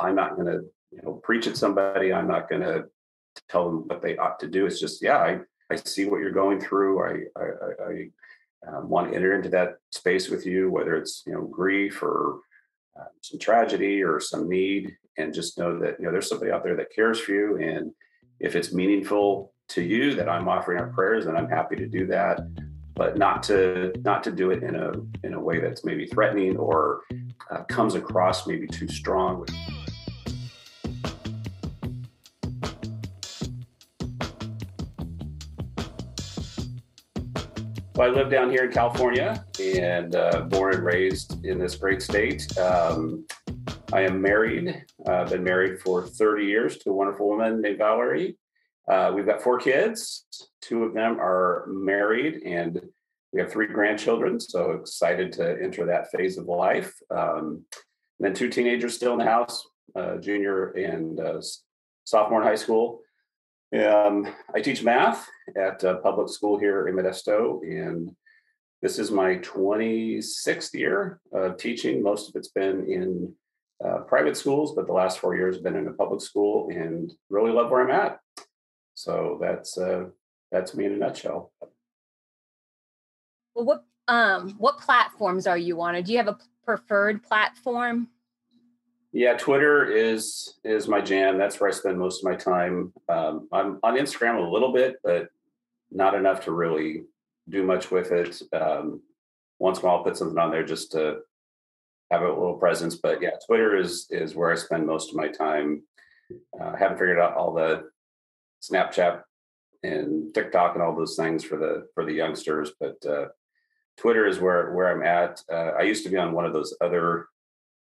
I'm not going to, you know, preach at somebody. I'm not going to tell them what they ought to do. It's just, yeah, I, I see what you're going through. I, I, I um, want to enter into that space with you, whether it's, you know, grief or uh, some tragedy or some need, and just know that, you know, there's somebody out there that cares for you. And if it's meaningful to you that I'm offering our prayers, then I'm happy to do that but not to not to do it in a in a way that's maybe threatening or uh, comes across maybe too strong. Well, I live down here in California and uh, born and raised in this great state. Um, I am married. I've uh, been married for 30 years to a wonderful woman named Valerie. Uh, we've got four kids. Two of them are married, and we have three grandchildren. So excited to enter that phase of life. Um, and then two teenagers still in the house, uh, junior and uh, sophomore in high school. Um, I teach math at a public school here in Modesto, and this is my 26th year of teaching. Most of it's been in uh, private schools, but the last four years have been in a public school, and really love where I'm at. So that's uh, that's me in a nutshell. Well, what um what platforms are you on? Or do you have a preferred platform? Yeah, Twitter is is my jam. That's where I spend most of my time. Um, I'm on Instagram a little bit, but not enough to really do much with it. Um, once in a while, I'll put something on there just to have a little presence. But yeah, Twitter is is where I spend most of my time. Uh, I haven't figured out all the Snapchat and TikTok and all those things for the for the youngsters, but uh, Twitter is where where I'm at. Uh, I used to be on one of those other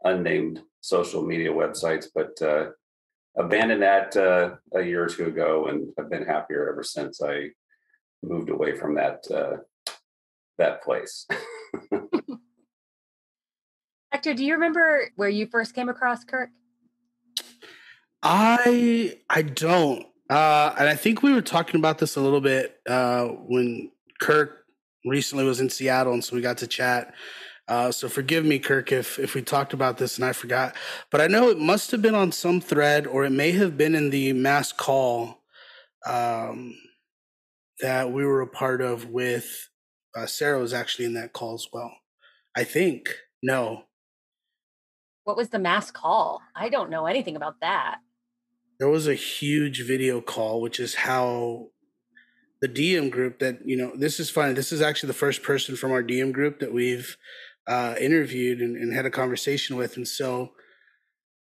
unnamed social media websites, but uh, abandoned that uh, a year or two ago, and have been happier ever since I moved away from that uh, that place. Hector, do you remember where you first came across Kirk? I I don't. Uh, and I think we were talking about this a little bit uh, when Kirk recently was in Seattle, and so we got to chat. Uh, so forgive me, Kirk, if if we talked about this and I forgot. But I know it must have been on some thread, or it may have been in the mass call um, that we were a part of. With uh, Sarah was actually in that call as well. I think no. What was the mass call? I don't know anything about that there was a huge video call, which is how the DM group that, you know, this is funny. This is actually the first person from our DM group that we've uh, interviewed and, and, had a conversation with. And so,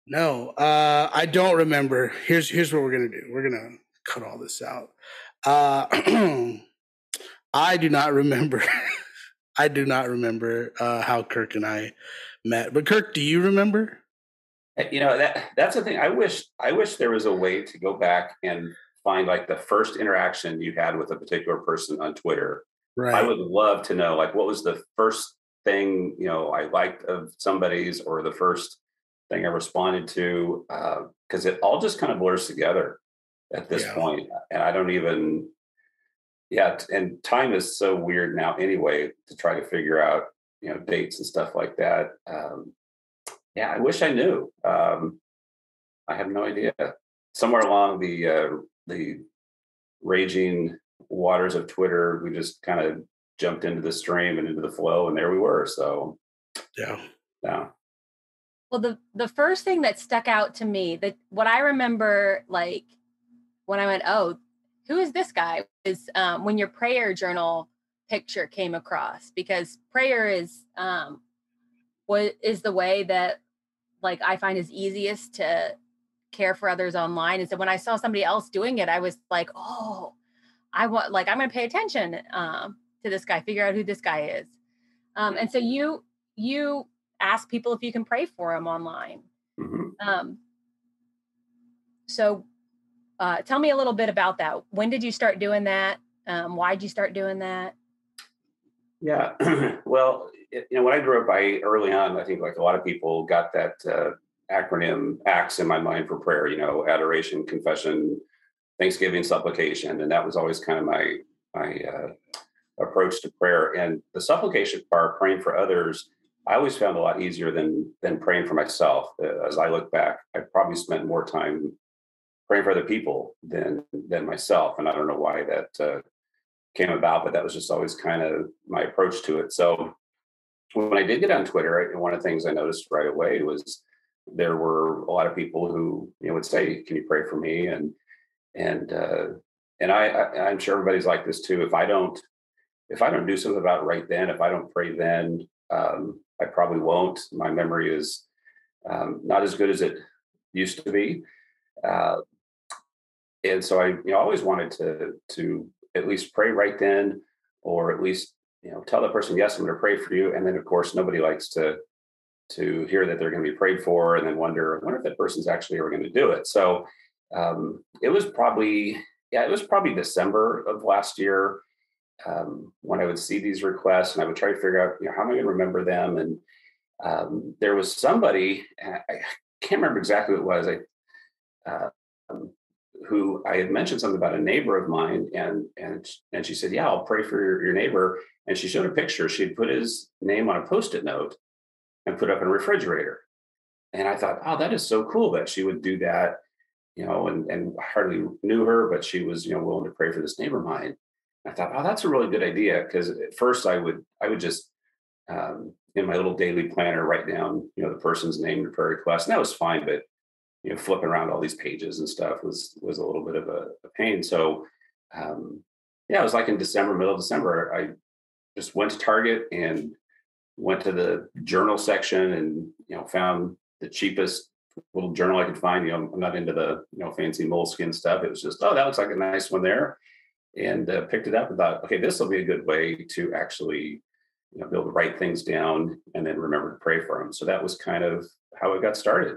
no, uh, I don't remember. Here's, here's what we're to do. We're to cut all this out. Uh, I do not remember. I do not remember uh, how Kirk and I met. But Kirk, do you remember? you know that that's the thing i wish i wish there was a way to go back and find like the first interaction you had with a particular person on twitter right i would love to know like what was the first thing you know i liked of somebody's or the first thing i responded to uh, because uh, it all just kind of blurs together at this yeah. point and i don't even yeah and time is so weird now anyway to try to figure out you know dates and stuff like that um, yeah, I wish I knew. Um, I have no idea. Somewhere along the uh, the raging waters of Twitter, we just kind of jumped into the stream and into the flow, and there we were. So, yeah, yeah. Well, the the first thing that stuck out to me, that what I remember, like when I went, oh, who is this guy? Is um, when your prayer journal picture came across because prayer is um, what is the way that like I find is easiest to care for others online. And so when I saw somebody else doing it, I was like, oh, I want like I'm gonna pay attention um, to this guy, figure out who this guy is. Um, and so you you ask people if you can pray for them online. Mm-hmm. Um, so uh, tell me a little bit about that. When did you start doing that? Um, why did you start doing that? Yeah, well, you know, when I grew up, I early on, I think like a lot of people got that uh, acronym ACTS in my mind for prayer. You know, adoration, confession, thanksgiving, supplication, and that was always kind of my my uh, approach to prayer. And the supplication part, praying for others, I always found a lot easier than than praying for myself. Uh, as I look back, I probably spent more time praying for other people than than myself, and I don't know why that uh, came about, but that was just always kind of my approach to it. So when I did get on Twitter, one of the things I noticed right away was there were a lot of people who you know would say, "Can you pray for me?" and and uh, and I, I am sure everybody's like this too. If I don't if I don't do something about it right then, if I don't pray then, um, I probably won't. My memory is um, not as good as it used to be, uh, and so I you know always wanted to to at least pray right then, or at least you know tell the person yes I'm going to pray for you, and then of course nobody likes to to hear that they're going to be prayed for and then wonder, wonder if that person's actually ever going to do it. So um, it was probably, yeah, it was probably December of last year um, when I would see these requests and I would try to figure out, you know, how am I going to remember them? And um, there was somebody, I can't remember exactly what it was, I, uh, um, who I had mentioned something about a neighbor of mine, and and and she said, "Yeah, I'll pray for your, your neighbor." And she showed a picture. She had put his name on a post-it note, and put up in a refrigerator. And I thought, oh, that is so cool that she would do that, you know, and, and hardly knew her, but she was, you know, willing to pray for this neighbor of mine. I thought, oh, that's a really good idea. Cause at first I would, I would just, um, in my little daily planner, write down, you know, the person's name and prayer request. And that was fine, but, you know, flipping around all these pages and stuff was, was a little bit of a, a pain. So, um, yeah, it was like in December, middle of December, I just went to Target and went to the journal section and you know found the cheapest little journal I could find. You know, I'm not into the you know fancy moleskin stuff. It was just oh that looks like a nice one there, and uh, picked it up and thought okay this will be a good way to actually you know be able to write things down and then remember to pray for them. So that was kind of how it got started.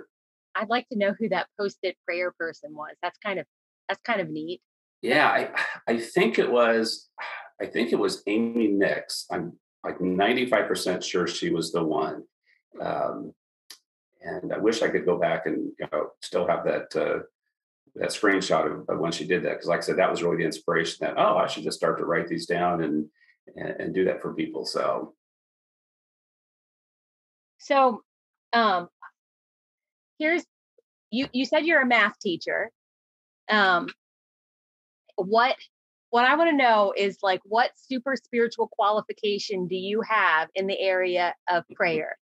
I'd like to know who that posted prayer person was. That's kind of that's kind of neat. Yeah, I I think it was I think it was Amy Nix. I'm like 95% sure she was the one. Um, and I wish I could go back and you know still have that uh, that screenshot of, of, when she did that because, like I said, that was really the inspiration that oh, I should just start to write these down and and, and do that for people. So, so um, here's you. You said you're a math teacher. Um, what what I want to know is like, what super spiritual qualification do you have in the area of prayer?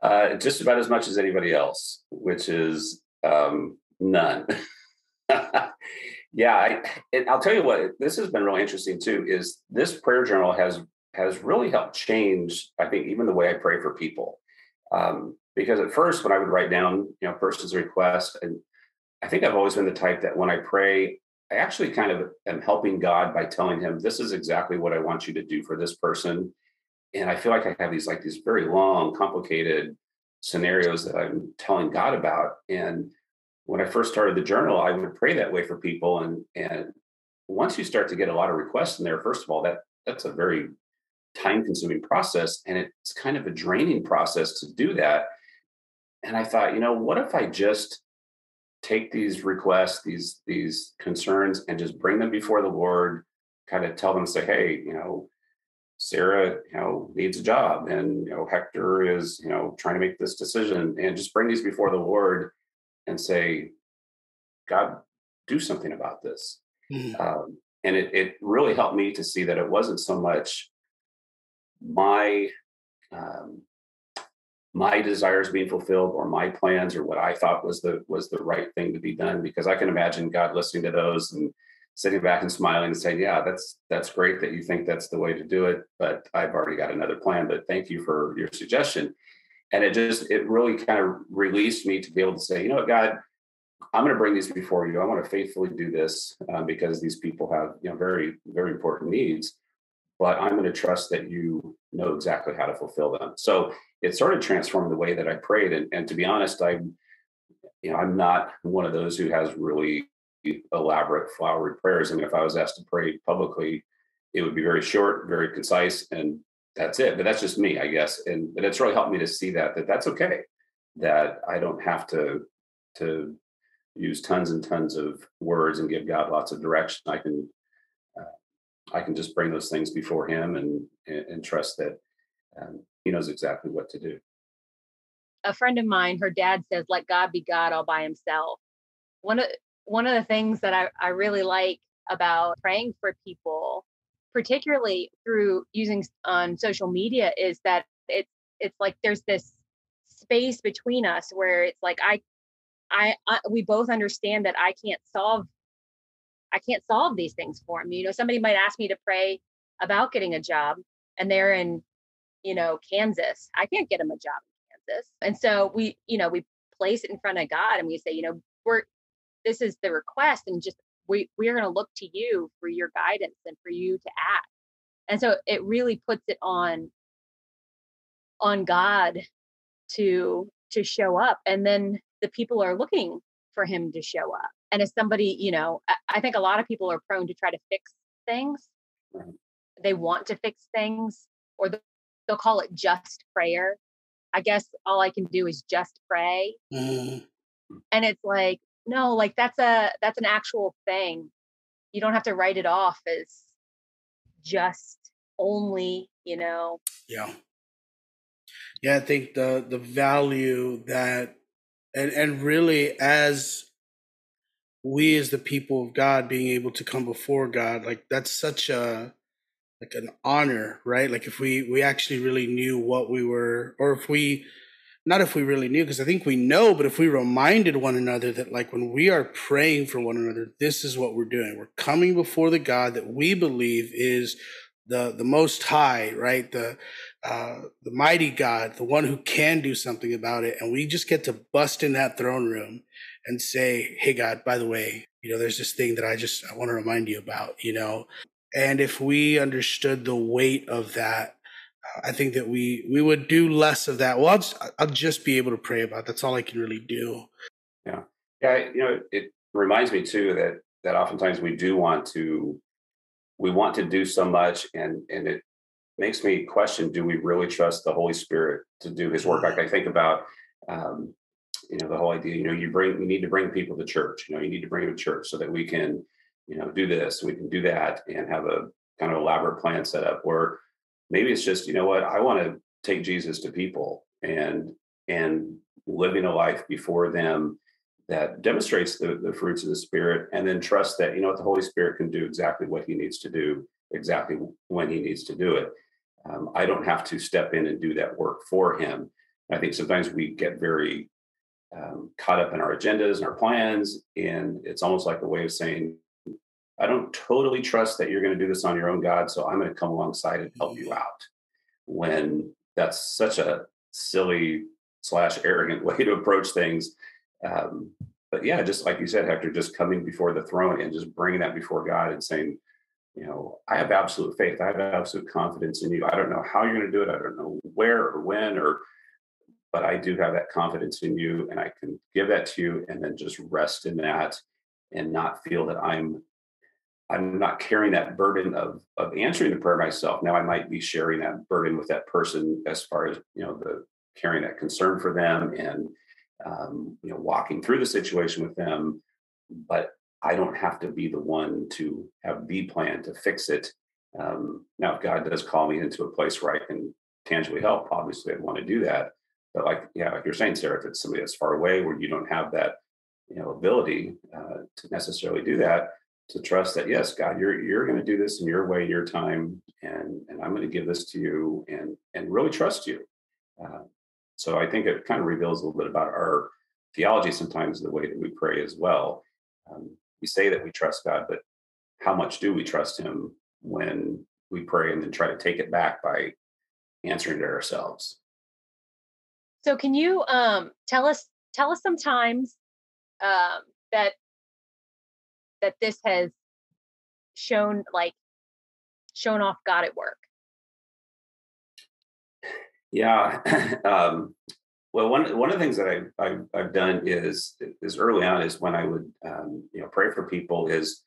Uh, just about as much as anybody else, which is um, none. yeah, I, I'll tell you what. This has been really interesting too. Is this prayer journal has has really helped change, I think, even the way I pray for people. Um, because at first, when I would write down, you know, person's request, and I think I've always been the type that when I pray, I actually kind of am helping God by telling him, this is exactly what I want you to do for this person. And I feel like I have these like these very long, complicated scenarios that I'm telling God about. And when I first started the journal, I would pray that way for people. And and once you start to get a lot of requests in there, first of all, that that's a very time consuming process. And it's kind of a draining process to do that. And I thought, you know, what if I just take these requests, these these concerns, and just bring them before the Lord. Kind of tell them, say, hey, you know, Sarah, you know, needs a job, and you know, Hector is, you know, trying to make this decision, and just bring these before the Lord, and say, God, do something about this. Mm-hmm. Um, and it it really helped me to see that it wasn't so much my um, my desires being fulfilled or my plans or what I thought was the was the right thing to be done because I can imagine God listening to those and sitting back and smiling and saying, "Yeah, that's that's great that you think that's the way to do it, but I've already got another plan. But thank you for your suggestion." And it just it really kind of released me to be able to say, "You know what, God, I'm going to bring these before you. I want to faithfully do this um, because these people have you know very very important needs." But I'm going to trust that you know exactly how to fulfill them. So it sort of transformed the way that I prayed. And, and to be honest, I'm, you know, I'm not one of those who has really elaborate flowery prayers. I mean, if I was asked to pray publicly, it would be very short, very concise, and that's it. But that's just me, I guess. And but it's really helped me to see that that that's okay. That I don't have to to use tons and tons of words and give God lots of direction. I can uh, I can just bring those things before Him and, and and trust that um, he knows exactly what to do. A friend of mine, her dad says, "Let God be God all by himself." One of one of the things that I, I really like about praying for people, particularly through using on social media, is that it's it's like there's this space between us where it's like I, I, I we both understand that I can't solve I can't solve these things for them. You know, somebody might ask me to pray about getting a job and they're in, you know, Kansas. I can't get them a job in Kansas. And so we, you know, we place it in front of God and we say, you know, we're this is the request and just we we're going to look to you for your guidance and for you to act. And so it really puts it on on God to to show up and then the people are looking for him to show up. And as somebody you know i think a lot of people are prone to try to fix things. They want to fix things or they'll call it just prayer. I guess all i can do is just pray. Mm. and it's like no like that's a that's an actual thing. You don't have to write it off as just only you know? Yeah. Yeah i think the the value that and and really as we as the people of God being able to come before God, like that's such a like an honor, right? Like if we we actually really knew what we were, or if we not if we really knew, because I think we know, but if we reminded one another that like when we are praying for one another, this is what we're doing. We're coming before the God that we believe is the the most high, right? The uh, the mighty God, the one who can do something about it, and we just get to bust in that throne room and say, Hey, God, by the way, you know, there's this thing that I just, I want to remind you about, you know, and if we understood the weight of that, I think that we, we would do less of that. Well, I'll just, I'll just be able to pray about. That's all I can really do. Yeah. Yeah. You know, it reminds me too that, that oftentimes we do want to, we want to do so much and, and it makes me question, do we really trust the Holy Spirit to do his work? Like I think about, um, you know the whole idea you know you bring we need to bring people to church you know you need to bring them to church so that we can you know do this we can do that and have a kind of elaborate plan set up where maybe it's just you know what i want to take jesus to people and and living a life before them that demonstrates the, the fruits of the spirit and then trust that you know what the holy spirit can do exactly what he needs to do exactly when he needs to do it um, i don't have to step in and do that work for him i think sometimes we get very um, caught up in our agendas and our plans. And it's almost like a way of saying, I don't totally trust that you're going to do this on your own, God. So I'm going to come alongside and help you out. When that's such a silly slash arrogant way to approach things. Um, but yeah, just like you said, Hector, just coming before the throne and just bringing that before God and saying, you know, I have absolute faith. I have absolute confidence in you. I don't know how you're going to do it. I don't know where or when or but I do have that confidence in you and I can give that to you and then just rest in that and not feel that I'm I'm not carrying that burden of of answering the prayer myself. Now I might be sharing that burden with that person as far as you know the carrying that concern for them and um, you know walking through the situation with them, but I don't have to be the one to have the plan to fix it. Um, now, if God does call me into a place where I can tangibly help, obviously I'd want to do that. But like, yeah, like you're saying, Sarah, if it's somebody that's far away where you don't have that, you know, ability uh, to necessarily do that, to trust that yes, God, you're you're going to do this in your way, your time, and and I'm going to give this to you, and and really trust you. Uh, so I think it kind of reveals a little bit about our theology sometimes the way that we pray as well. Um, we say that we trust God, but how much do we trust Him when we pray and then try to take it back by answering to ourselves? So can you um, tell us tell us some times um, that that this has shown like shown off God at work? Yeah. um, well, one one of the things that I've, I've, I've done is is early on is when I would um, you know pray for people is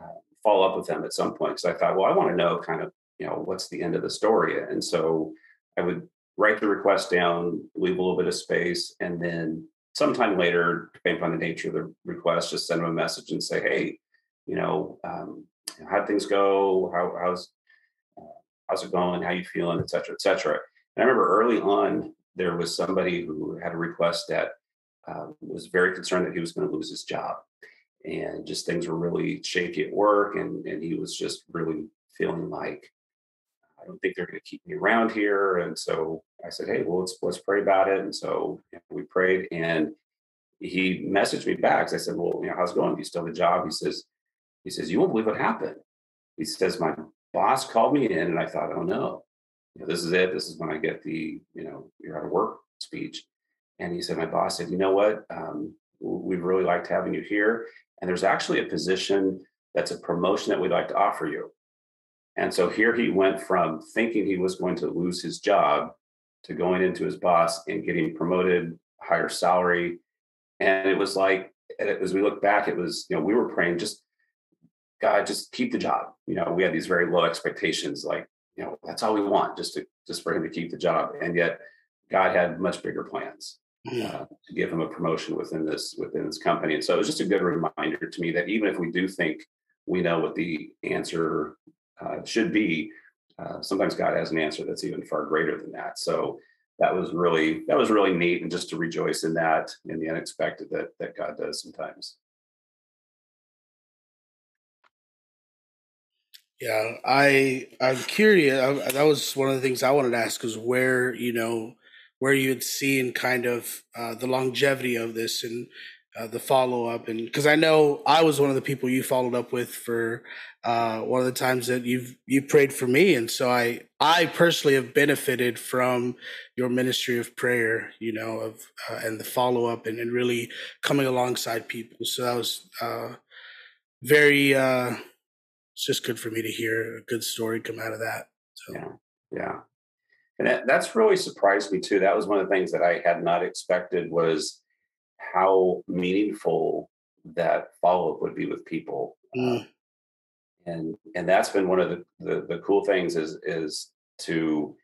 uh, follow up with them at some point because I thought, well, I want to know kind of you know what's the end of the story, and so I would write the request down, leave a little bit of space, and then sometime later, depending on the nature of the request, just send them a message and say, hey, you know, um, how'd things go? How, how's uh, how's it going? How you feeling, et cetera, et cetera. And I remember early on, there was somebody who had a request that uh, was very concerned that he was going to lose his job. And just things were really shaky at work. And, and he was just really feeling like, I don't think they're going to keep me around here. And so I said, Hey, well, let's, let's pray about it. And so we prayed and he messaged me back. I said, well, you know, how's it going? Do you still have a job? He says, he says, you won't believe what happened. He says, my boss called me in and I thought, oh no, you know, this is it. This is when I get the, you know, you're out of work speech. And he said, my boss said, you know what? Um, we really liked having you here. And there's actually a position that's a promotion that we'd like to offer you. And so here he went from thinking he was going to lose his job to going into his boss and getting promoted, higher salary. And it was like, as we look back, it was, you know, we were praying just, God, just keep the job. You know, we had these very low expectations, like, you know, that's all we want, just to just for him to keep the job. And yet God had much bigger plans uh, to give him a promotion within this within this company. And so it was just a good reminder to me that even if we do think we know what the answer uh, should be, uh, sometimes God has an answer that's even far greater than that. So that was really that was really neat, and just to rejoice in that in the unexpected that that God does sometimes. Yeah, I I'm curious. I, that was one of the things I wanted to ask is where you know where you had seen kind of uh, the longevity of this and uh, the follow up, and because I know I was one of the people you followed up with for uh, one of the times that you've you prayed for me, and so I I personally have benefited from your ministry of prayer, you know, of uh, and the follow up and, and really coming alongside people. So that was uh, very uh, it's just good for me to hear a good story come out of that. So. Yeah, yeah, and that, that's really surprised me too. That was one of the things that I had not expected was how meaningful that follow up would be with people. Mm. Uh, and and that's been one of the, the, the cool things is is to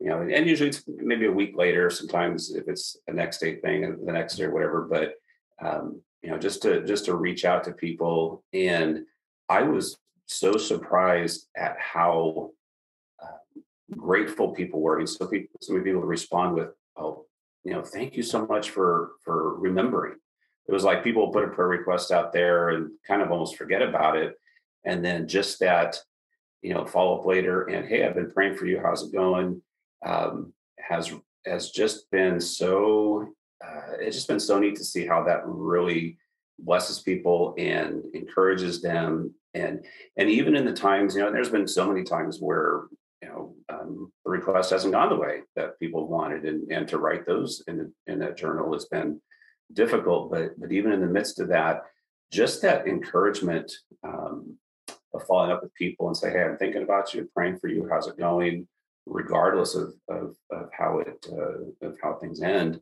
you know and usually it's maybe a week later sometimes if it's a next day thing the next day or whatever but um, you know just to just to reach out to people and i was so surprised at how uh, grateful people were. And so people, so many people respond with, "Oh, you know, thank you so much for for remembering." It was like people put a prayer request out there and kind of almost forget about it, and then just that, you know, follow up later and hey, I've been praying for you. How's it going? Um, has has just been so. Uh, it's just been so neat to see how that really blesses people and encourages them and and even in the times you know there's been so many times where you know um, the request hasn't gone the way that people wanted and and to write those in in that journal has been difficult but but even in the midst of that just that encouragement um, of following up with people and say hey i'm thinking about you praying for you how's it going? regardless of of, of how it uh, of how things end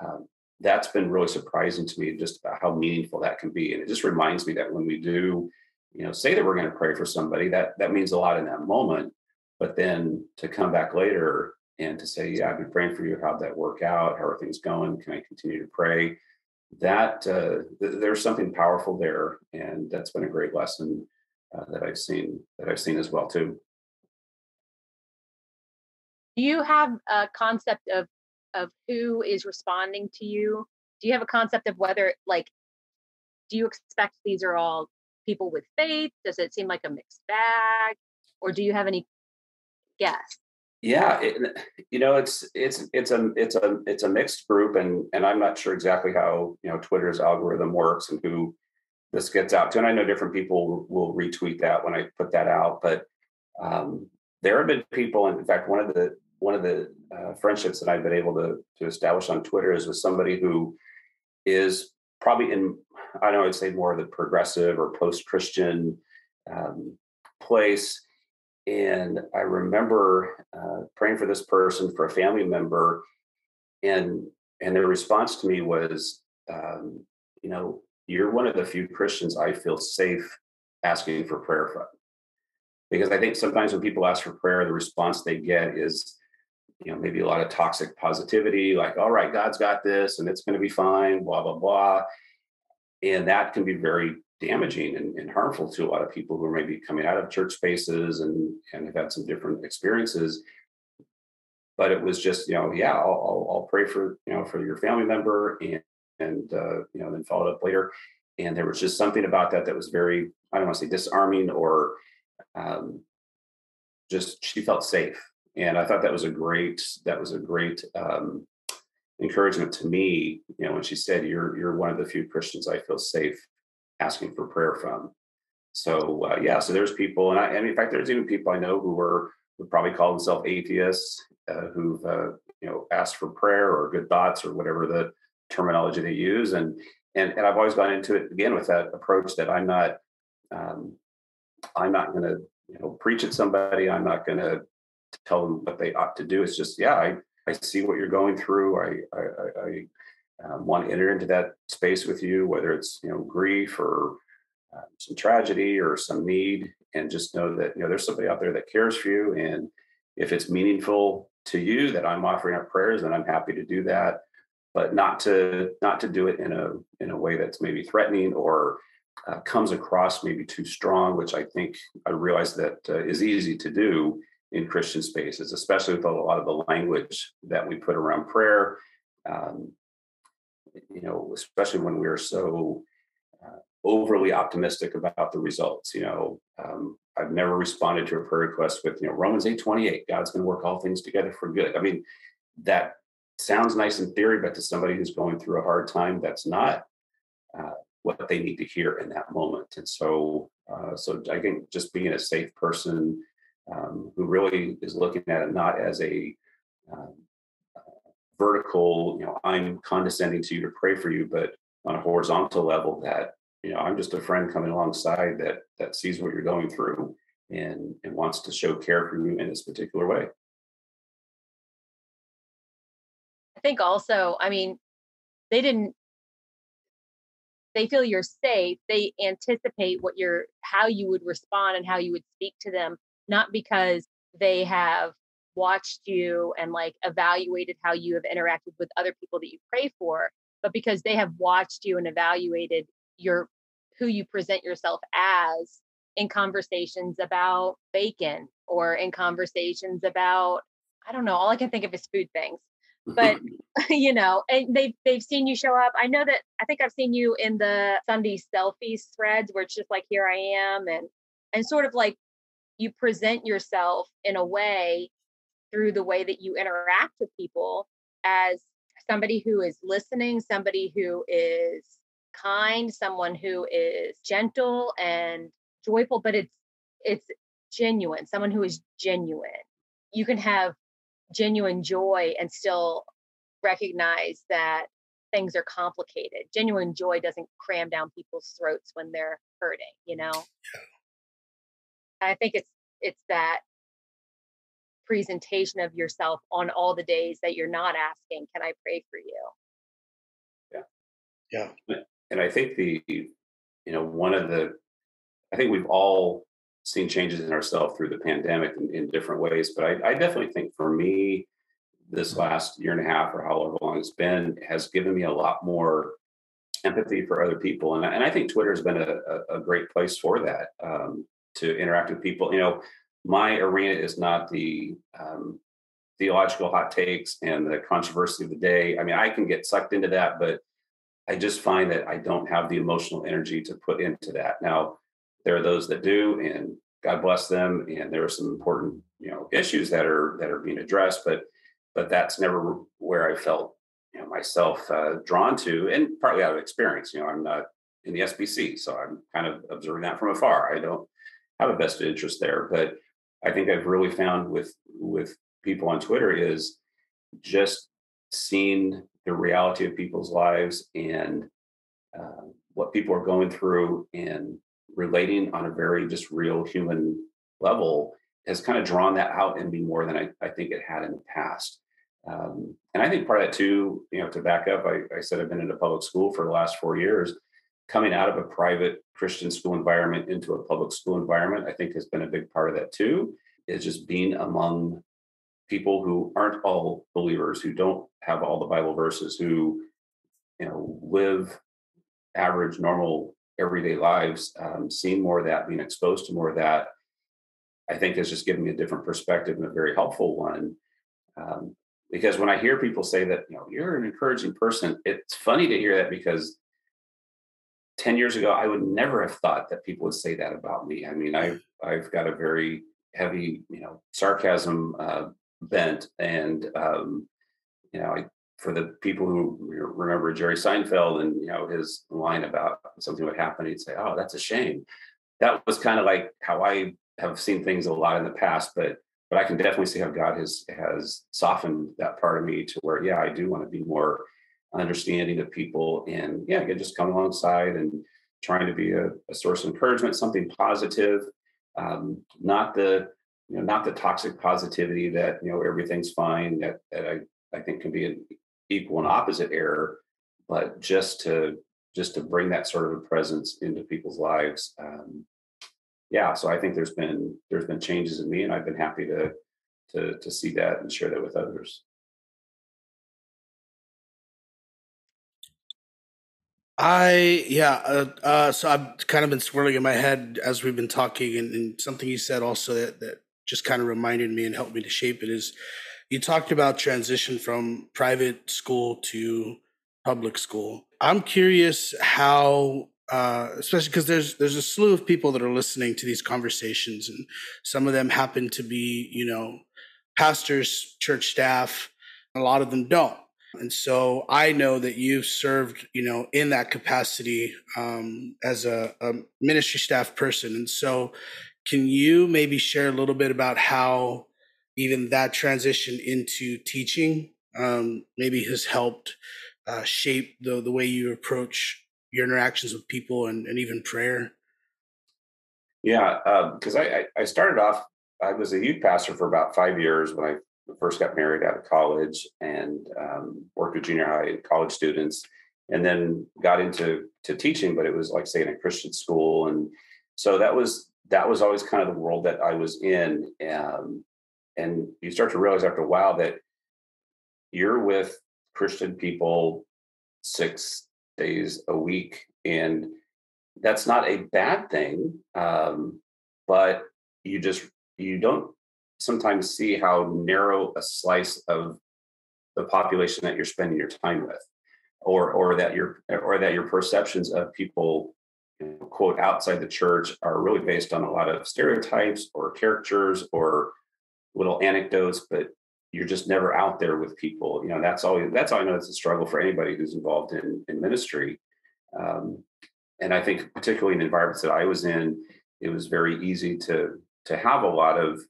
um, that's been really surprising to me just about how meaningful that can be and it just reminds me that when we do you know say that we're going to pray for somebody that that means a lot in that moment but then to come back later and to say yeah i've been praying for you. How'd that work out? How are things going? Can i continue to pray? That uh, th- there's something powerful there and that's been a great lesson uh, that i've seen that i've seen as well too. Do you have a concept of of who is responding to you? Do you have a concept of whether like do you expect these are all people with faith? Does it seem like a mixed bag, or do you have any guess? Yeah, it, you know, it's it's it's a it's a it's a mixed group, and and I'm not sure exactly how you know Twitter's algorithm works and who this gets out to. And I know different people will retweet that when I put that out, but um, there have been people, and in fact, one of the one of the uh, friendships that I've been able to to establish on Twitter is with somebody who is probably in I don't know I'd say more of the progressive or post-Christian um, place. And I remember uh, praying for this person for a family member, and and their response to me was, um, you know, you're one of the few Christians I feel safe asking for prayer from, because I think sometimes when people ask for prayer, the response they get is, you know, maybe a lot of toxic positivity, like, all right, God's got this, and it's going to be fine, blah blah blah and that can be very damaging and, and, harmful to a lot of people who are maybe coming out of church spaces and, and have had some different experiences. But it was just you know yeah I'll, I'll, I'll pray for you know for your family member and and uh, you know then followed up later. And there was just something about that that was very i don't want to say disarming or um, just she felt safe. And i thought that was a great that was a great um, encouragement to me you know when she said you're you're one of the few christians i feel safe asking for prayer from. So uh, yeah so there's people and i and in fact there's even people i know who were would probably call themselves atheists uh, who've uh, you know asked for prayer or good thoughts or whatever the terminology they use and and and I've always gone into it again with that approach that I'm not um, I'm not going to you know preach at somebody I'm not going to tell them what they ought to do it's just yeah I I see what you're going through I I, I um, want to enter into that space with you whether it's you know grief or uh, some tragedy or some need and just know that you know there's somebody out there that cares for you and if it's meaningful to you that I'm offering up prayers, then I'm happy to do that. But not to not to do it in a in a way that's maybe threatening or uh, comes across maybe too strong, which I think I realize that uh, is easy to do in Christian spaces, especially with a lot of the language that we put around prayer. Um, you know, especially when we're so uh, overly optimistic about the results. You know, um, I've never responded to a prayer request with, you know, Romans 8 28, God's going to work all things together for good. I mean, that sounds nice in theory, but to somebody who's going through a hard time, that's not uh, what they need to hear in that moment. And so, uh, so I think just being a safe person um, who really is looking at it not as a uh, vertical, you know, I'm condescending to you to pray for you, but on a horizontal level that you know i'm just a friend coming alongside that that sees what you're going through and and wants to show care for you in this particular way. I think also i mean they didn't they feel you're safe. They anticipate what you're how you would respond and how you would speak to them not mm-hmm. because they have watched you and like evaluated how you have interacted with other people that you pray for but because they have watched you and evaluated your who you present yourself as in conversations about bacon or in conversations about I don't know, all I can think of is food things. But you know, and they've they've seen you show up. I know that I think I've seen you in the Sunday selfies threads where it's just like here I am and and sort of like you present yourself in a way through the way that you interact with people as somebody who is listening, somebody who is kind, someone who is gentle and joyful, but it's it's genuine, someone who is genuine. You can have genuine joy and still recognize that things are complicated. Genuine joy doesn't cram down people's throats when they're hurting, you know? I think it's it's that presentation of yourself on all the days that you're not asking, can I pray for you? Yeah. Yeah and I think the, you know, one of the, I think we've all seen changes in ourselves through the pandemic in, in different ways, but I, I, definitely think for me, this last year and a half or however long it's been has given me a lot more empathy for other people, and, and I think Twitter has been a, a, a great place for that um, to interact with people. You know, my arena is not the um, theological hot takes and the controversy of the day. I mean, I can get sucked into that, but I just find that I don't have the emotional energy to put into that. Now, there are those that do, and God bless them. And there are some important, you know, issues that are that are being addressed, but but that's never where I felt, you know, myself uh, drawn to, and partly out of experience. You know, I'm not in the SBC, so I'm kind of observing that from afar. I don't have a vested interest there, but I think I've really found with with people on Twitter is just seeing the reality of people's lives and uh, what people are going through and relating on a very just real human level has kind of drawn that out in me more than I, I think it had in the past. Um, and I think part of that too, you know, to back up, I, I said I've been in a public school for the last four years. Coming out of a private Christian school environment into a public school environment, I think has been a big part of that too, is just being among people who aren't all believers, who don't have all the Bible verses, who you know live average, normal, everyday lives, um, seeing more of that, being exposed to more of that, I think has just given me a different perspective and a very helpful one. Um, because when I hear people say that, you know, you're an encouraging person, it's funny to hear that because 10 years ago, I would never have thought that people would say that about me. I mean, I've, I've got a very heavy, you know, sarcasm uh, bent. And, um, you know, I, for the people who remember Jerry Seinfeld and, you know, his line about something would happen, he'd say, oh, that's a shame. That was kind of like how I have seen things a lot in the past, but but I can definitely see how God has has softened that part of me to where, yeah, I do want to be more understanding of people and yeah, just come alongside and trying to be a, a source of encouragement, something positive, um, not the you know not the toxic positivity that you know everything's fine that that I I think can be an equal and opposite error, but just to just to bring that sort of a presence into people's lives um, yeah, so I think there's been there's been changes in me, and I've been happy to to to see that and share that with others. I yeah, uh, uh, so I've kind of been swirling in my head as we've been talking, and, and something you said also that that just kind of reminded me and helped me to shape it is you talked about transition from private school to public school. I'm curious how uh, especially because there's there's a slew of people that are listening to these conversations, and some of them happen to be you know pastors, church staff. A lot of them don't, and so I know that you've served you know in that capacity um, as a, a ministry staff person, and so can you maybe share a little bit about how even that transition into teaching um, maybe has helped uh, shape the the way you approach your interactions with people and, and even prayer? Yeah, because um, I, I started off, I was a youth pastor for about five years when I first got married out of college and um, worked with junior high and college students and then got into to teaching but it was like saying a christian school and so that was that was always kind of the world that i was in um, and you start to realize after a while that you're with christian people six days a week. And that's not a bad thing. Um, but you just, you don't sometimes see how narrow a slice of the population that you're spending your time with or or that your or that your perceptions of people quote outside the church are really based on a lot of stereotypes or caricatures or little anecdotes but you're just never out there with people. You know, that's all. That's all I know. It's a struggle for anybody who's involved in in ministry. Um, and I think, particularly in environments that I was in, it was very easy to to have a lot of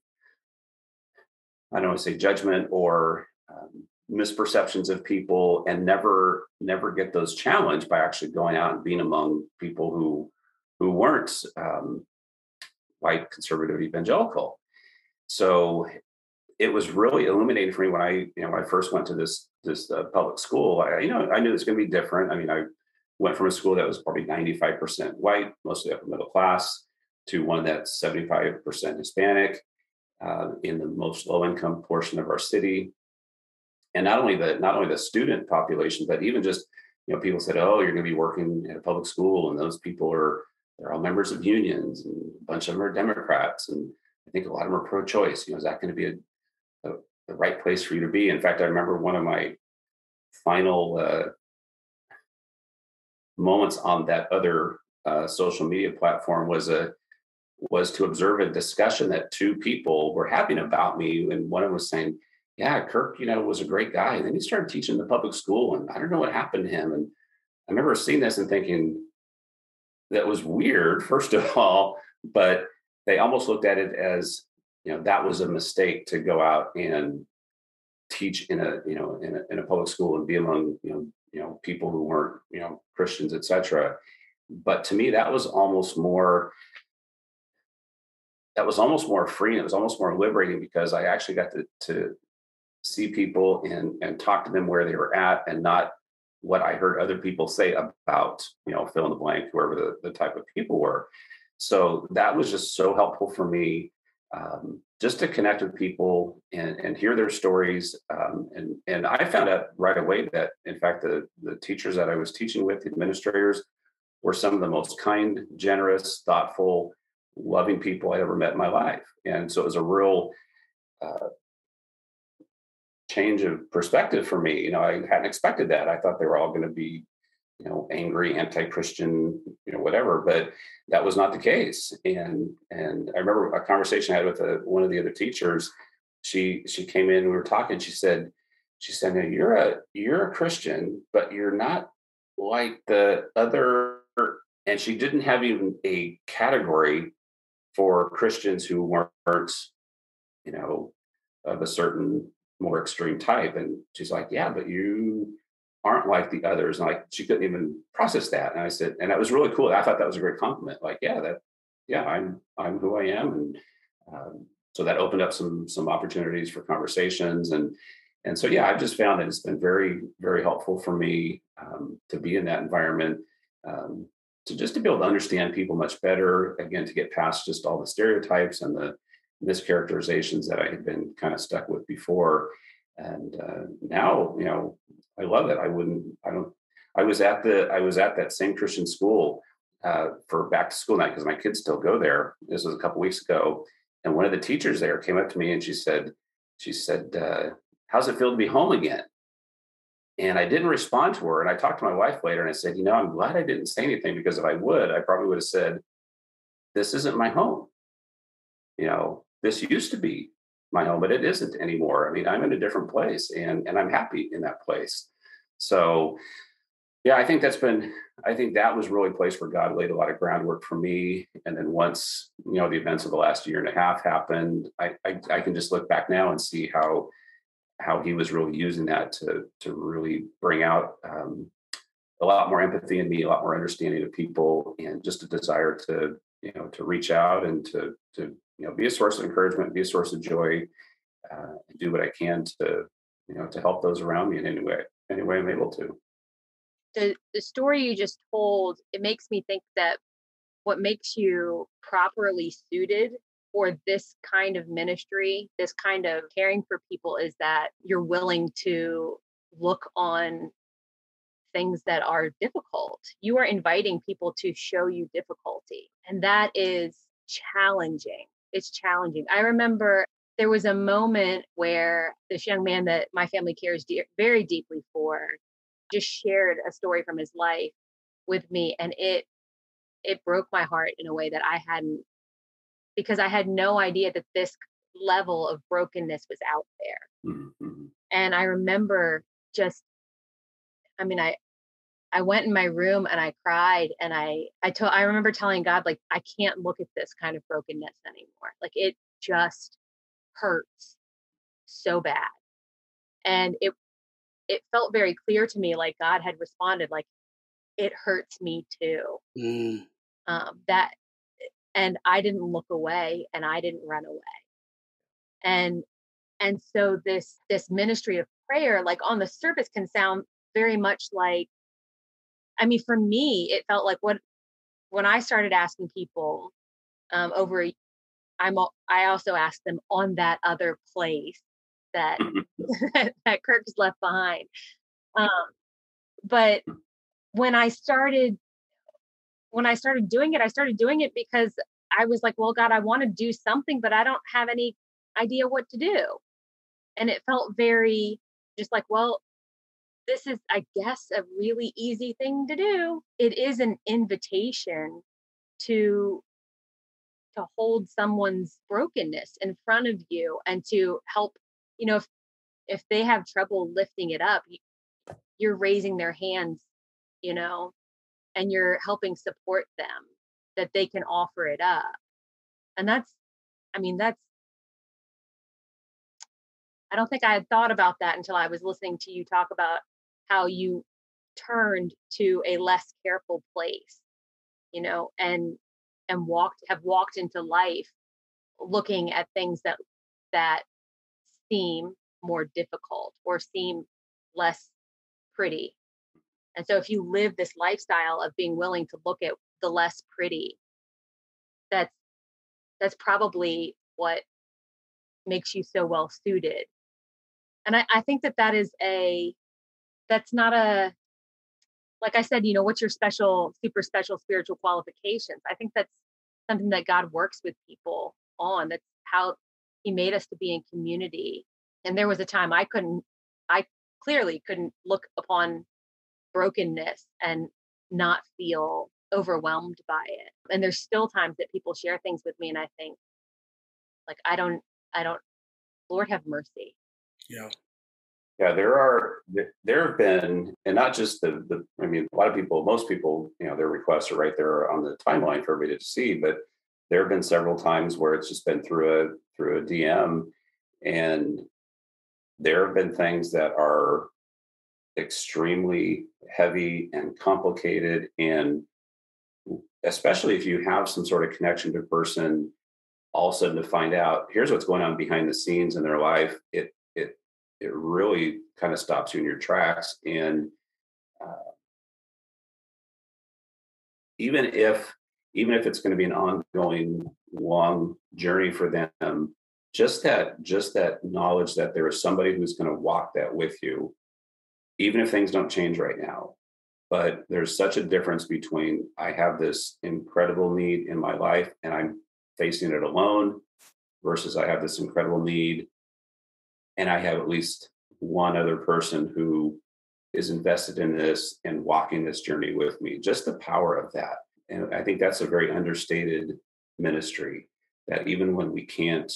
I don't want to say judgment or um, misperceptions of people, and never never get those challenged by actually going out and being among people who who weren't um, white conservative evangelical. So it was really illuminating for me when I, you know, when I first went to this this uh, public school. I, you know, I knew it's going to be different. I mean, I went from a school that was probably 95% white, mostly upper middle class, to one that's 75% Hispanic uh, in the most low income portion of our city. And not only the not only the student population, but even just you know, people said, "Oh, you're going to be working at a public school, and those people are they're all members of unions, and a bunch of them are Democrats, and I think a lot of them are pro-choice. You know, is that going to be a the, the right place for you to be. In fact, I remember one of my final uh, moments on that other uh, social media platform was a was to observe a discussion that two people were having about me, and one of them was saying, "Yeah, Kirk, you know, was a great guy, and then he started teaching the public school, and I don't know what happened to him." And I remember seeing this and thinking that was weird, first of all, but they almost looked at it as you know that was a mistake to go out and teach in a you know in a, in a public school and be among you know you know people who weren't you know christians etc but to me that was almost more that was almost more free it was almost more liberating because i actually got to to see people and and talk to them where they were at and not what i heard other people say about you know fill in the blank whoever the, the type of people were so that was just so helpful for me um, just to connect with people and, and hear their stories. Um, and, and I found out right away that, in fact, the, the teachers that I was teaching with, the administrators, were some of the most kind, generous, thoughtful, loving people I ever met in my life. And so it was a real, uh, change of perspective for me. You know, I hadn't expected that. I thought they were all going to be, you know, angry, anti-Christian, you know, whatever. But that was not the case. And and I remember a conversation I had with a, one of the other teachers. She she came in, we were talking. She said, she said, "Now you're a you're a Christian, but you're not like the other." And she didn't have even a category for Christians who weren't, you know, of a certain more extreme type. And she's like, yeah, but you aren't like the others. And like she couldn't even process that. And I said, and that was really cool. I thought that was a great compliment. Like, yeah, that, yeah, I'm I'm who I am. And um, so that opened up some some opportunities for conversations. And and so yeah, I've just found that it's been very, very helpful for me um, to be in that environment. Um, to just to be able to understand people much better again to get past just all the stereotypes and the mischaracterizations that I had been kind of stuck with before. And uh, now, you know, I love it. I wouldn't, I don't, I was at the, I was at that same Christian school uh, for back to school night because my kids still go there. This was a couple weeks ago. And one of the teachers there came up to me and she said, she said, uh, how's it feel to be home again? And I didn't respond to her. And I talked to my wife later and I said, you know, I'm glad I didn't say anything because if I would, I probably would have said, this isn't my home. You know, this used to be my home, but it isn't anymore. I mean, I'm in a different place and, and I'm happy in that place. So, yeah, I think that's been, I think that was really a place where God laid a lot of groundwork for me. And then once, you know, the events of the last year and a half happened, I, I, I can just look back now and see how, how he was really using that to, to really bring out um, a lot more empathy in me, a lot more understanding of people, and just a desire to, you know, to reach out and to, to you know be a source of encouragement be a source of joy uh, and do what i can to you know to help those around me in any way any way i'm able to. The the story you just told it makes me think that what makes you properly suited for this kind of ministry this kind of caring for people is that you're willing to look on things that are difficult you are inviting people to show you difficulty and that is challenging it's challenging. I remember there was a moment where this young man that my family cares very deeply for just shared a story from his life with me and it it broke my heart in a way that I hadn't because I had no idea that this level of brokenness was out there. Mm-hmm. And I remember just I mean I I went in my room and I cried and I I told I remember telling God like I can't look at this kind of brokenness anymore. Like it just hurts so bad. And it it felt very clear to me like God had responded like it hurts me too. Mm. Um that and I didn't look away and I didn't run away. And and so this this ministry of prayer like on the surface can sound very much like I mean, for me, it felt like what when I started asking people um, over, I'm I also asked them on that other place that mm-hmm. that Kirk's left behind. Um, but when I started when I started doing it, I started doing it because I was like, well, God, I want to do something, but I don't have any idea what to do. And it felt very just like, well, this is, I guess, a really easy thing to do. It is an invitation to to hold someone's brokenness in front of you and to help you know if if they have trouble lifting it up you're raising their hands you know and you're helping support them that they can offer it up. And that's i mean that's i don't think i had thought about that until i was listening to you talk about how you turned to a less careful place you know and and walked have walked into life looking at things that that seem more difficult or seem less pretty and so if you live this lifestyle of being willing to look at the less pretty that's that's probably what makes you so well suited and I, I think that that is a that's not a like I said, you know, what's your special, super special spiritual qualifications? I think that's something that God works with people on. That's how He made us to be in community And there was a time I couldn't, I clearly couldn't look upon brokenness and not feel overwhelmed by it. And there's still times that people share things with me and I think, like, I don't, I don't, Lord have mercy. Yeah. Yeah, there are there have been, and not just the the. I mean, a lot of people, most people, you know, their requests are right there on the timeline for everybody to see. But there have been several times where it's just been through a through a DM, and there have been things that are extremely heavy and complicated, and especially if you have some sort of connection to a person, all of a sudden to find out here's what's going on behind the scenes in their life. It it it really kind of stops you in your tracks. And uh, even if even if it's going to be an ongoing long journey for them, just that just that knowledge that there is somebody who's going to walk that with you, even if things don't change right now. But there's such a difference between I have this incredible need in my life and I'm facing it alone versus I have this incredible need and I have at least one other person who is invested in this and walking this journey with me. Just the power of that. And I think that's a very understated ministry that even when we can't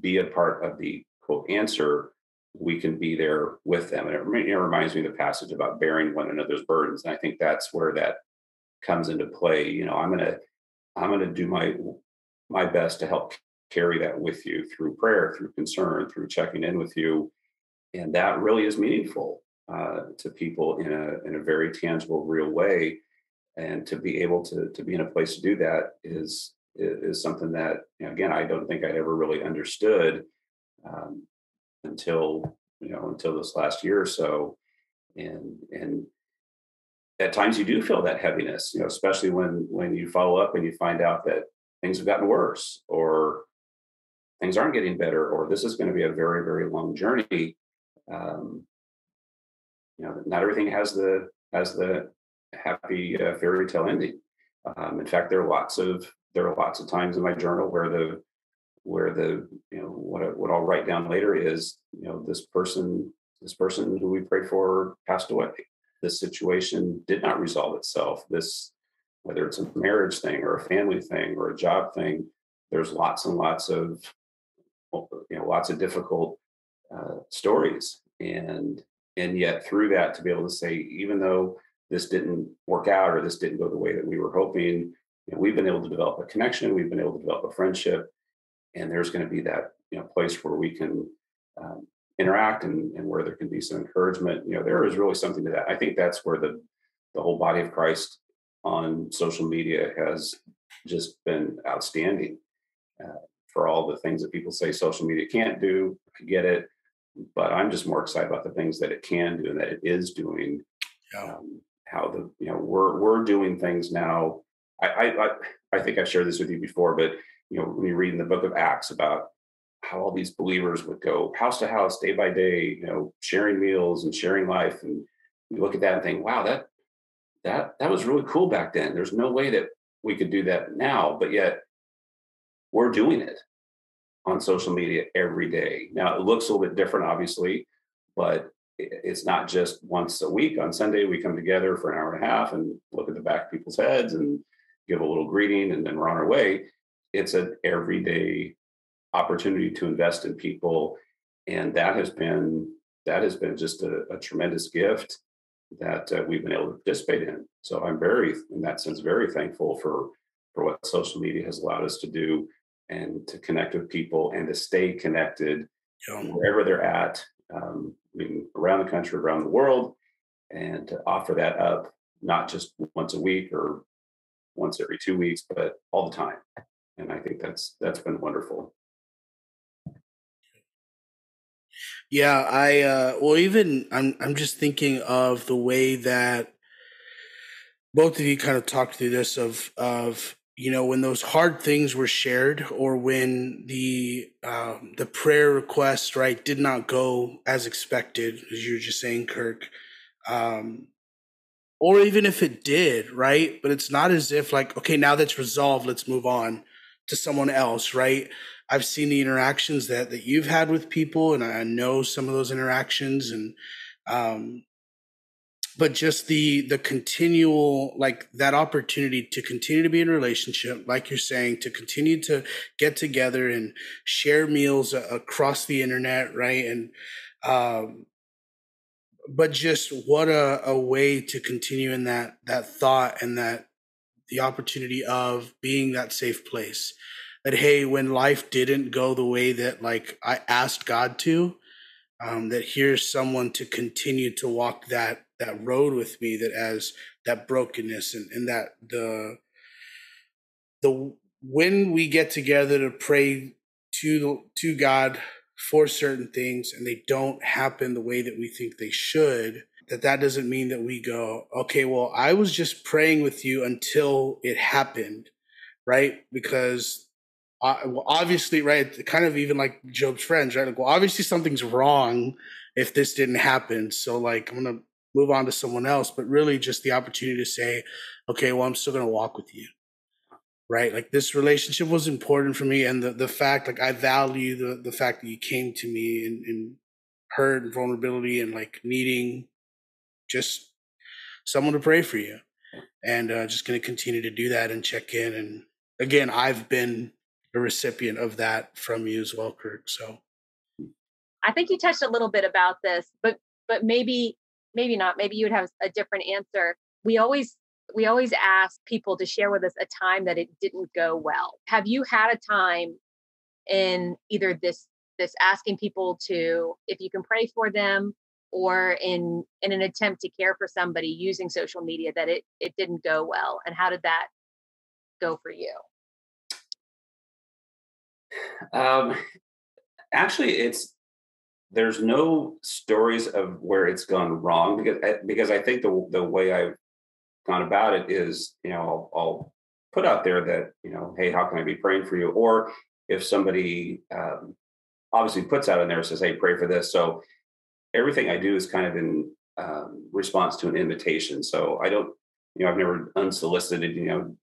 be a part of the quote answer, we can be there with them. And it, it reminds me of the passage about bearing one another's burdens. And I think that's where that comes into play. You know, I'm gonna I'm gonna do my my best to help carry that with you through prayer, through concern, through checking in with you. And that really is meaningful uh, to people in a, in a very tangible, real way. And to be able to, to be in a place to do that is, is something that, you know, again, I don't think I'd ever really understood um, until, you know, until this last year or so. And, and at times you do feel that heaviness, you know, especially when, when you follow up and you find out that things have gotten worse or things aren't getting better or this is going to be a very very long journey um, you know not everything has the has the happy uh, fairy tale ending um, in fact there are lots of there are lots of times in my journal where the where the you know what what I'll write down later is you know this person this person who we prayed for passed away. This situation did not resolve itself. This whether it's a marriage thing or a family thing or a job thing there's lots and lots of you know lots of difficult uh, stories. And and yet through that to be able to say even though this didn't work out or this didn't go the way that we were hoping you know, we've been able to develop a connection we've been able to develop a friendship and there's going to be that you know place where we can um, interact and, and where there can be some encouragement you know there is really something to that i think that's where the the whole body of christ on social media has just been outstanding uh, for all the things that people say social media can't do. I get it, but I'm just more excited about the things that it can do and that it is doing. Yeah. Um, how the you know we're we're doing things now. I, I I think I've shared this with you before, but you know when you read in the book of Acts about how all these believers would go house to house, day by day, you know, sharing meals and sharing life, and you look at that and think, wow, that that that was really cool back then. There's no way that we could do that now, but yet we're doing it on social media every day. Now it looks a little bit different, obviously, but it's not just once a week. On Sunday, we come together for an hour and a half and look at the back of people's heads and give a little greeting, and then we're on our way. It's an everyday opportunity to invest in people, and that has been that has been just a, a tremendous gift that uh, we've been able to participate in. So I'm very, in that sense, very thankful for for what social media has allowed us to do and to connect with people and to stay connected yeah. wherever they're at, um, I mean, around the country, around the world, and to offer that up not just once a week or once every two weeks, but all the time. And I think that's that's been wonderful. Yeah, I uh well even I'm I'm just thinking of the way that both of you kind of talked through this of of you know when those hard things were shared or when the um, the prayer request right did not go as expected as you were just saying kirk um, or even if it did right but it's not as if like okay now that's resolved let's move on to someone else, right? I've seen the interactions that that you've had with people, and I know some of those interactions, and um, but just the the continual like that opportunity to continue to be in relationship like you're saying to continue to get together and share meals across the internet right and um but just what a, a way to continue in that that thought and that the opportunity of being that safe place. That hey when life didn't go the way that like i asked god to um, that here's someone to continue to walk that that road with me that as that brokenness and, and that the the when we get together to pray to to God for certain things and they don't happen the way that we think they should that that doesn't mean that we go okay well I was just praying with you until it happened right because uh, well, obviously right kind of even like Job's friends right like well obviously something's wrong if this didn't happen so like I'm gonna move on to someone else, but really just the opportunity to say, okay, well, I'm still going to walk with you. Right. Like this relationship was important for me. And the, the fact, like, I value the, the fact that you came to me and, and hurt and vulnerability and like needing just someone to pray for you. And uh, just going to continue to do that and check in. And again, I've been a recipient of that from you as well, Kirk. So I think you touched a little bit about this, but but maybe maybe not maybe you would have a different answer we always we always ask people to share with us a time that it didn't go well have you had a time in either this this asking people to if you can pray for them or in in an attempt to care for somebody using social media that it it didn't go well and how did that go for you? Um actually it's there's no stories of where it's gone wrong because eh, because I think the the way I've gone about it is you know I'll, I'll put out there that you know hey how can I be praying for you? Or if somebody um, obviously puts out in there says hey pray for this so everything I do is kind of in um, response to an invitation so I don't you know I've never unsolicited you know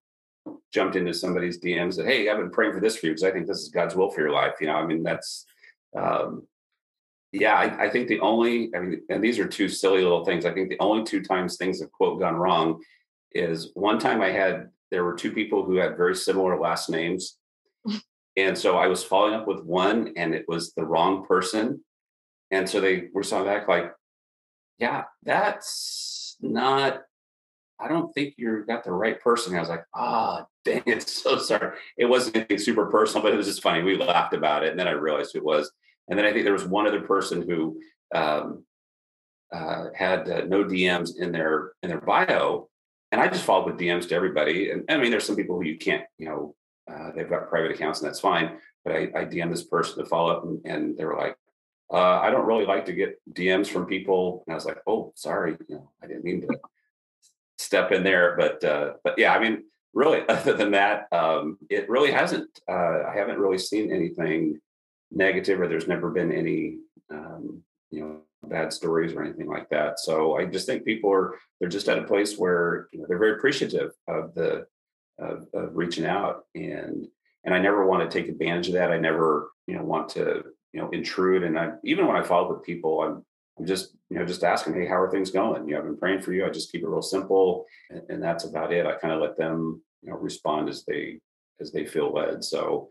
jumped into somebody's DMs that hey I've been praying for this for you because I think this is God's will for your life you know I mean that's um, yeah, I, I, think the only, I mean, and these are two silly little things. I think the only two times things have quote gone wrong is one time I had, there were two people who had very similar last names. and so I was following up with one and it was the wrong person. And so they were sort back like, yeah, that's not, I don't think you got the right person. I was like, ah, oh, dang it. So sorry. It wasn't anything super personal, but it was just funny. We laughed about it. And then I realized it was. And then I think there was one other person who um, uh, had uh, no DMs in their in their bio, and I just followed with DMs to everybody. And I mean, there's some people who you can't, you know, uh, they've got private accounts and that's fine. But I, I DM'd this person to follow up, and, and they were like, uh, "I don't really like to get DMs from people." And I was like, "Oh, sorry, you know, I didn't mean to step in there." But uh, but yeah, I mean, really, other than that, um, it really hasn't. Uh, I haven't really seen anything negative or there's never been any um, you know bad stories or anything like that so i just think people are they're just at a place where you know, they're very appreciative of the of, of reaching out and and i never want to take advantage of that i never you know want to you know intrude and i even when i follow up with people i'm i'm just you know just asking hey how are things going? You know i've been praying for you. I just keep it real simple and, and that's about it. I kind of let them you know respond as they as they feel led. So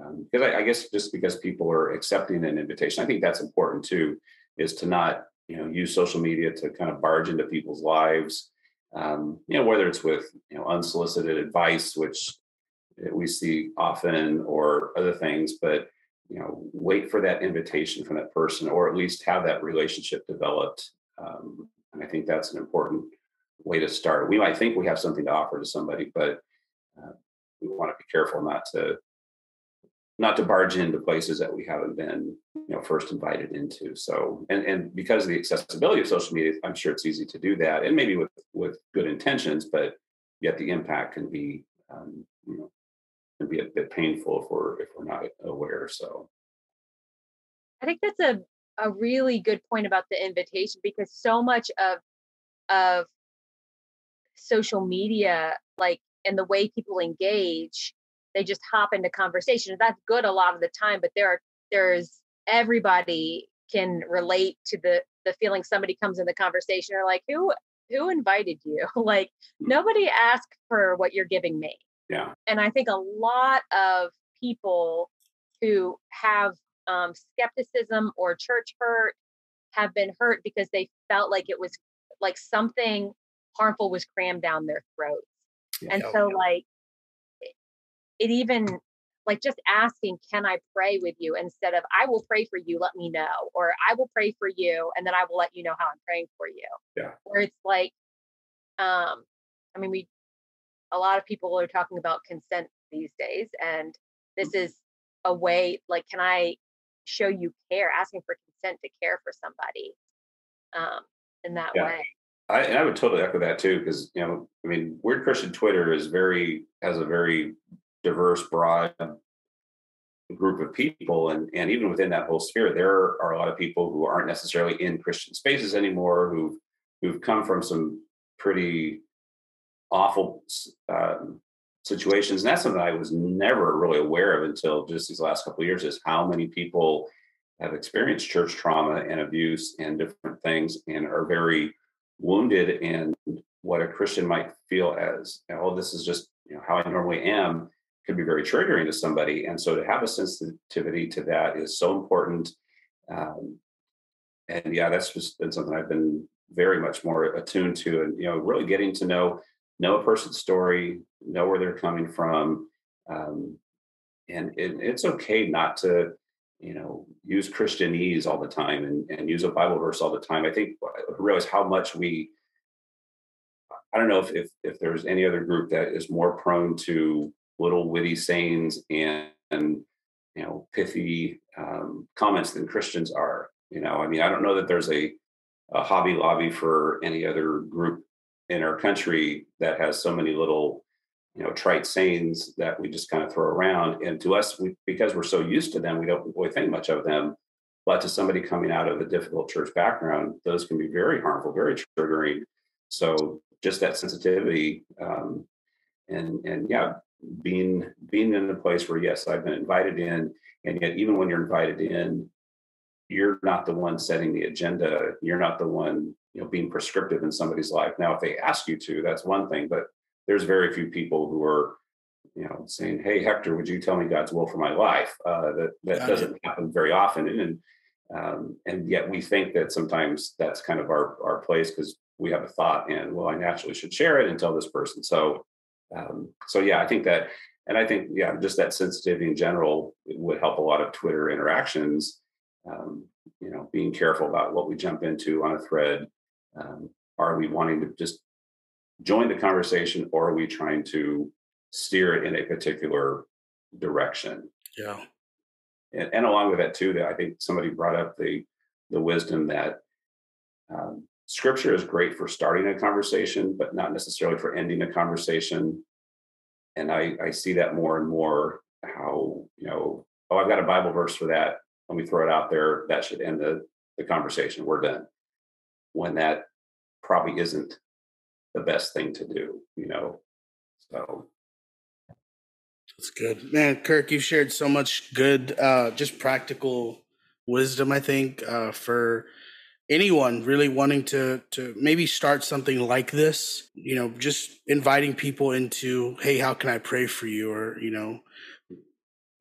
um, because I, I, guess just because people are accepting an invitation, I think that's important too, is to not you know use social media to kind of barge into people's lives. Um, you know, whether it's with you know unsolicited advice, which we see often, or other things, but you know, wait for that invitation from that person, or at least have that relationship developed. Um, and I think that's an important way to start. We might think we have something to offer to somebody, but uh, we want to be careful not to not to barge into places that we haven't been you know first invited into so and and because of the accessibility of social media i'm sure it's easy to do that and maybe with with good intentions but yet the impact can be um, be a bit painful if we're if we're not aware so i think that's a a really good point about the invitation because so much of of social media like and the way people engage they just hop into conversation. That's good a lot of the time, but there are there's everybody can relate to the the feeling somebody comes in the conversation or like who who invited you like hmm. nobody asked for what you're giving me yeah. And i think a lot of people who have um, skepticism or church hurt have been hurt because they felt like it was like something harmful was crammed down their throats. Yeah, and so yeah. like it, it even like just asking can i pray with you? instead of i will pray for you let me know or i will pray for you and then i will let you know how i'm praying for you. Yeah. Where it's like um i mean we a lot of people are talking about consent these days and this is a way like can i show you care asking for consent to care for somebody um in that yeah. way I, and I would totally echo that too, because you know, I mean, Weird Christian Twitter is very has a very diverse, broad group of people. And, and even within that whole sphere, there are a lot of people who aren't necessarily in Christian spaces anymore, who've, who've come from some pretty awful um, situations. And that's something I was never really aware of until just these last couple years is how many people have experienced church trauma and abuse and different things and are very wounded and what a Christian might feel as, oh, this is just you know how I normally am can be very triggering to somebody. And so to have a sensitivity to that is so important. Um, and yeah, that's just been something I've been very much more attuned to, and you know, really getting to know know a person's story, know where they're coming from, um, and it, it's okay not to you know use Christianese all the time and, and use a Bible verse all the time. I think I realize how much we I don't know if, if, if there's any other group that is more prone to little witty sayings and, and you know pithy um, comments than Christians are. You know, I mean, I don't know that there's a, a Hobby Lobby for any other group in our country that has so many little you know trite sayings that we just kind of throw around. And to us we, because we're so used to them we don't really think much of them. But to somebody coming out of a difficult church background those can be very harmful very triggering. So just that sensitivity um, and and yeah being being in a place where yes i've been invited in and yet even when you're invited in you're not the one setting the agenda you're not the one you know being prescriptive in somebody's life now if they ask you to that's one thing but there's very few people who are you know saying hey hector would you tell me god's will for my life uh, that that Got doesn't it. happen very often and um, and yet we think that sometimes that's kind of our our place because we have a thought and well i naturally should share it and tell this person so um, so yeah, I think that, and I think yeah, just that sensitivity in general would help a lot of Twitter interactions. Um, you know, being careful about what we jump into on a thread. Um, are we wanting to just join the conversation, or are we trying to steer it in a particular direction? Yeah. And, and along with that too, that I think somebody brought up the the wisdom that um, scripture is great for starting a conversation, but not necessarily for ending a conversation. And I, I see that more and more how, you know, oh, I've got a Bible verse for that. Let me throw it out there. That should end the, the conversation. We're done. When that probably isn't the best thing to do, you know. So that's good. Man, Kirk, you've shared so much good, uh, just practical wisdom, I think, uh, for anyone really wanting to to maybe start something like this you know just inviting people into hey how can i pray for you or you know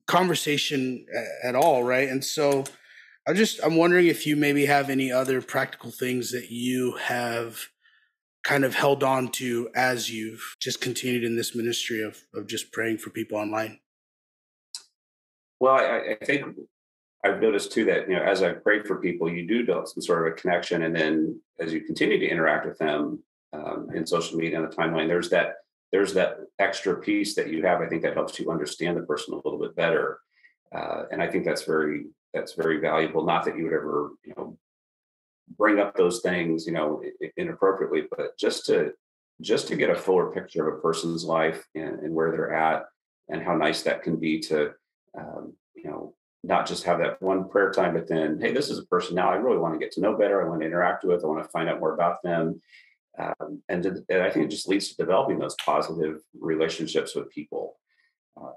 conversation at all right and so i just i'm wondering if you maybe have any other practical things that you have kind of held on to as you've just continued in this ministry of of just praying for people online well i, I think I've noticed too that you know as I've prayed for people, you do build some sort of a connection, and then as you continue to interact with them um, in social media and the timeline, there's that there's that extra piece that you have. I think that helps you understand the person a little bit better, uh, and I think that's very that's very valuable. Not that you would ever you know bring up those things you know inappropriately, but just to just to get a fuller picture of a person's life and, and where they're at, and how nice that can be to um, you know not just have that one prayer time, but then, hey, this is a person now I really want to get to know better. I want to interact with. I want to find out more about them. Um, and, and, I think it just leads to developing those positive relationships with people. Um,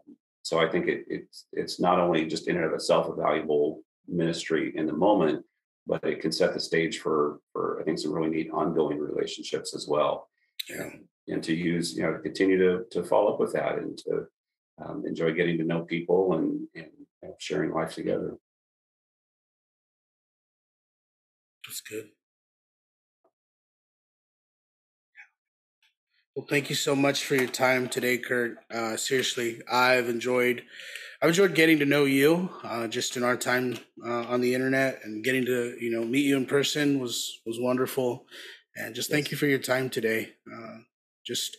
so I think it, it's it's not only just in and of itself a valuable ministry in the moment, but it can set the stage for for I think some really neat ongoing relationships as well. Yeah. And, to use you know to continue to to follow up with that and to um, enjoy getting to know people and and you know, sharing life together. That's good. Well, thank you so much for your time today, Kirk. Uh, seriously, I've enjoyed, I've enjoyed getting to know you uh, just in our time uh, on the internet and getting to you know meet you in person was was wonderful. And just thank you for your time today. Uh, just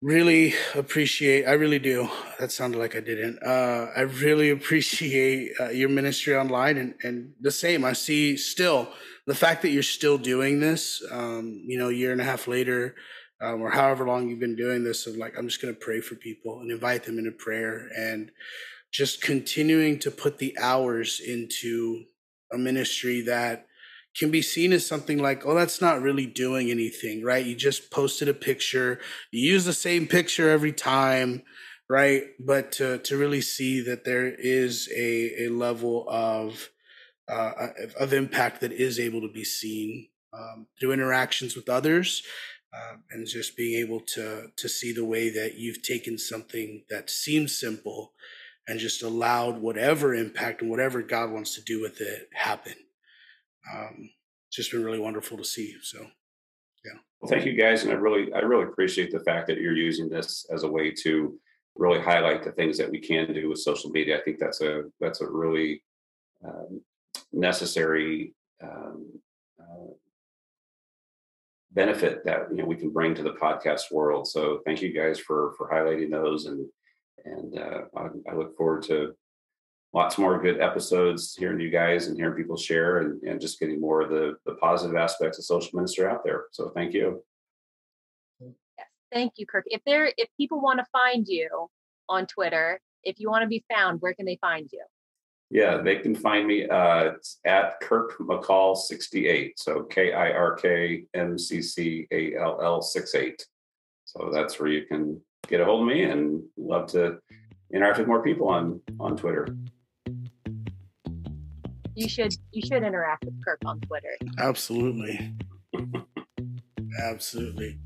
really appreciate. I really do. That sounded like I didn't. Uh, I really appreciate uh, your ministry online, and and the same. I see still the fact that you're still doing this. Um, you know, a year and a half later um, or however long you've been doing this of like i'm just going to pray for people and invite them into prayer and just continuing to put the hours into a ministry that can be seen as something like oh that's not really doing anything right? You just posted a picture. You use the same picture every time right? But to, to really see that there is a, a level of uh, of impact that is able to be seen um, through interactions with others um, and just being able to to see the way that you've taken something that seems simple and just allowed whatever impact and whatever God wants to do with it happen. Um, it's just been really wonderful to see. So, yeah. Well, thank you guys, and I really I really appreciate the fact that you're using this as a way to really highlight the things that we can do with social media. I think that's a that's a really um, necessary um, uh, benefit that you know we can bring to the podcast world. So thank you guys for for highlighting those, and and uh, I, I, look forward to lots more good episodes hearing you guys and hearing people share and, and just getting more of the the positive aspects of social ministry out there. So thank you. Yes, thank you, Kirk. If there if people want to find you on Twitter, if you want to be found, where can they find you? Yeah, they can find me uh, at Kirk McCall 68. So K I R K M C C A L L 68. So that's where you can get a hold of me and love to interact with more people on on Twitter. You should you should interact with Kirk on Twitter. Absolutely. Absolutely.